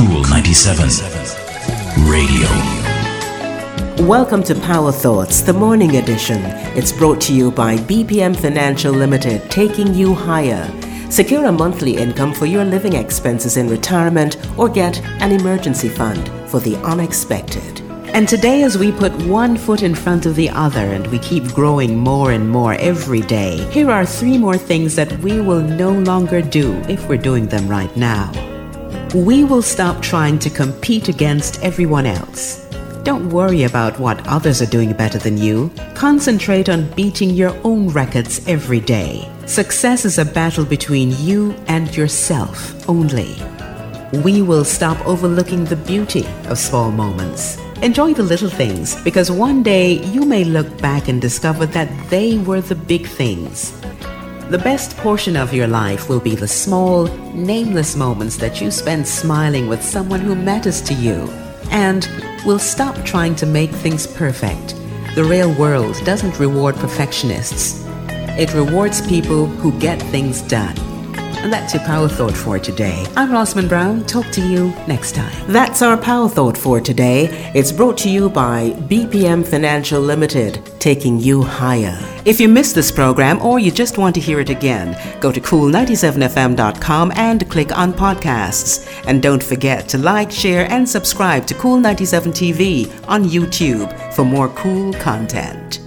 Cool 97 Radio. Welcome to Power Thoughts, the morning edition. It's brought to you by BPM Financial Limited, taking you higher. Secure a monthly income for your living expenses in retirement or get an emergency fund for the unexpected. And today, as we put one foot in front of the other and we keep growing more and more every day, here are three more things that we will no longer do if we're doing them right now. We will stop trying to compete against everyone else. Don't worry about what others are doing better than you. Concentrate on beating your own records every day. Success is a battle between you and yourself only. We will stop overlooking the beauty of small moments. Enjoy the little things because one day you may look back and discover that they were the big things. The best portion of your life will be the small, nameless moments that you spend smiling with someone who matters to you. And we'll stop trying to make things perfect. The real world doesn't reward perfectionists. It rewards people who get things done. And that's your Power Thought for today. I'm Rosamond Brown. Talk to you next time. That's our Power Thought for today. It's brought to you by BPM Financial Limited, taking you higher. If you missed this program or you just want to hear it again, go to cool97fm.com and click on podcasts. And don't forget to like, share, and subscribe to Cool 97 TV on YouTube for more cool content.